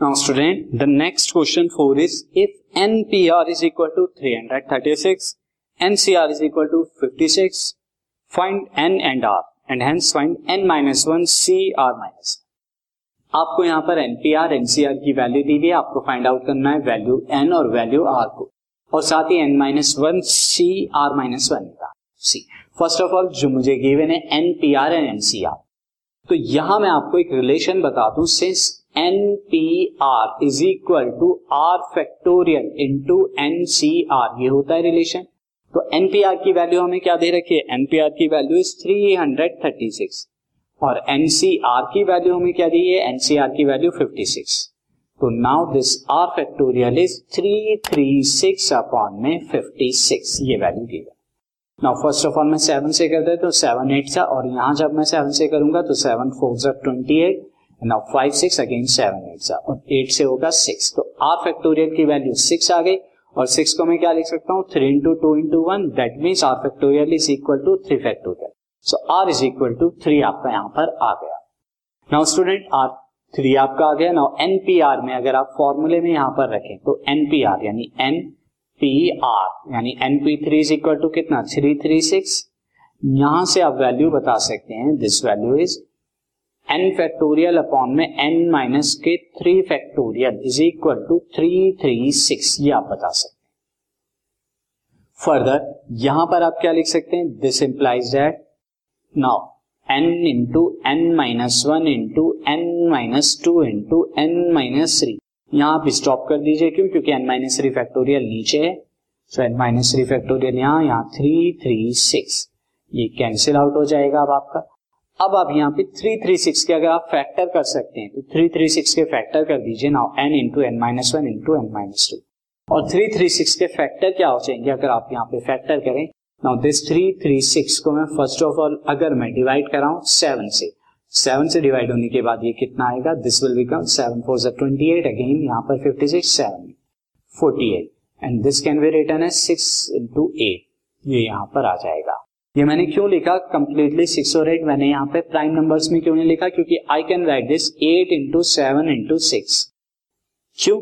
Now student, the next question 4 is if NPR is equal to 336, NCR is equal to 56, find N and R and hence find N minus 1 CR minus आपको यहाँ पर NPR NCR की value दी हुई है आपको find out करना है वैल्यू एन और वैल्यू आर को। और साथ ही N minus one C R minus one का। सी फ़र्स्ट ऑफ़ ऑल जो मुझे गिवन है N P R and N C R तो यहाँ मैं आपको एक रिलेशन बता दूँ since N P R is equal to R factorial into N C R ये होता है रिलेशन तो एनपीआर की वैल्यू हमें क्या दे रखी है? एनपीआर की value is three hundred thirty six और एनसीआर की वैल्यू हमें क्या दी है? एनसीआर की वैल्यू 56 तो now this R factorial is 336 upon में 56 ये वैल्यू दी है. नाउ फ़र्स्ट ऑफ़ ऑल मैं सेवन से करता दे तो सेवन एट सा और यहाँ जब मैं सेवन से करूँगा तो सेवन फोर सा twenty eight now five six again seven eight और एट से होगा सिक्स तो आर फैक्टोरियल की वैल्यू सिक्स आ गई और सिक्स को मैं क्या लिख सकता हूँ? Three into two into one that means R factorial is equal to three factorial so R is equal to three आपका यहाँ पर आ गया। नाउ स्टूडेंट आर थ्री आपका आ गया। नाउ एनपीआर में अगर आप फॉर्मूले में यहाँ पर रखें तो एनपीआर यानी एन पी आर यानी NP three is equal to कितना? थ्री थ्री सिक्स यहाँ से आप वैल्यू बता सकते हैं। This value is N factorial upon में एन माइनस के three factorial is equal to three three six ये आप बता सकते हैं। फर्दर यहाँ पर आप क्या लिख सकते हैं? This implies that now n into N minus one into N minus two into N minus three यहाँ आप स्टॉप कर दीजिए। क्यों? क्योंकि एन माइनस थ्री फैक्टोरियल नीचे है। So N minus three factorial यहाँ यहाँ थ्री थ्री सिक्स ये कैंसिल आउट हो जाएगा अब आपका। अब आप यहाँ पे थ्री थ्री सिक्स के अगर आप फैक्टर कर सकते हैं तो थ्री थ्री सिक्स के फैक्टर कर दीजिए now n into n minus one into n minus two और थ्री थ्री सिक्स के फैक्टर क्या हो जाएँगे अगर आप यहाँ पे फैक्टर करें? Now this three three six को मैं फ़र्स्ट ऑफ़ ऑल अगर मैं डिवाइड कराऊं सेवन से। सेवन से डिवाइड होने के बाद ये कितना आएगा? This will become seven four twenty eight again यहाँ पर fifty six seven forty eight and this can be written है सिक्स इंटू एट ये यहाँ पर आ जाएगा। ये मैंने क्यों लिखा? कंप्लीटली सिक्स और एट मैंने यहाँ पे प्राइम नंबर्स में क्यों नहीं लिखा? क्योंकि I can write this eight into seven into six क्यों?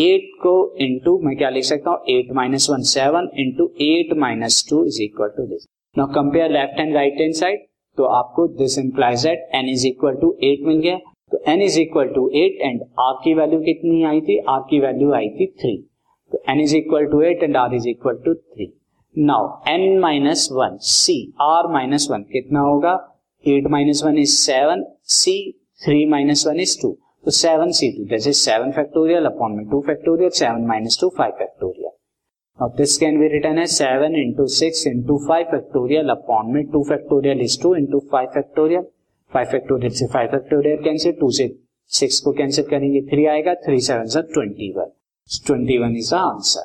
एट को इंटू मैं क्या लिख सकता हूँ? Eight minus one seven into eight minus two is equal to this now compare left and right hand side तो आपको this implies that N is equal to eight मिल गया। तो N is equal to eight and R की value कितनी आई थी? R की value आई थी थ्री तो N is equal to eight and R is equal to three now N minus one C R minus one कितना होगा? Eight minus one is seven C three minus one is two तो seven C two that is seven factorial upon में two factorial seven minus two five factorial Now, this can be written as 7 into 6 into 5 factorial upon में 2 factorial is 2 into 5 factorial. 5 factorial से 5 factorial cancel 2 से 6 को cancel करेंगे 3 आएगा 3 seven से 21 21 is the answer.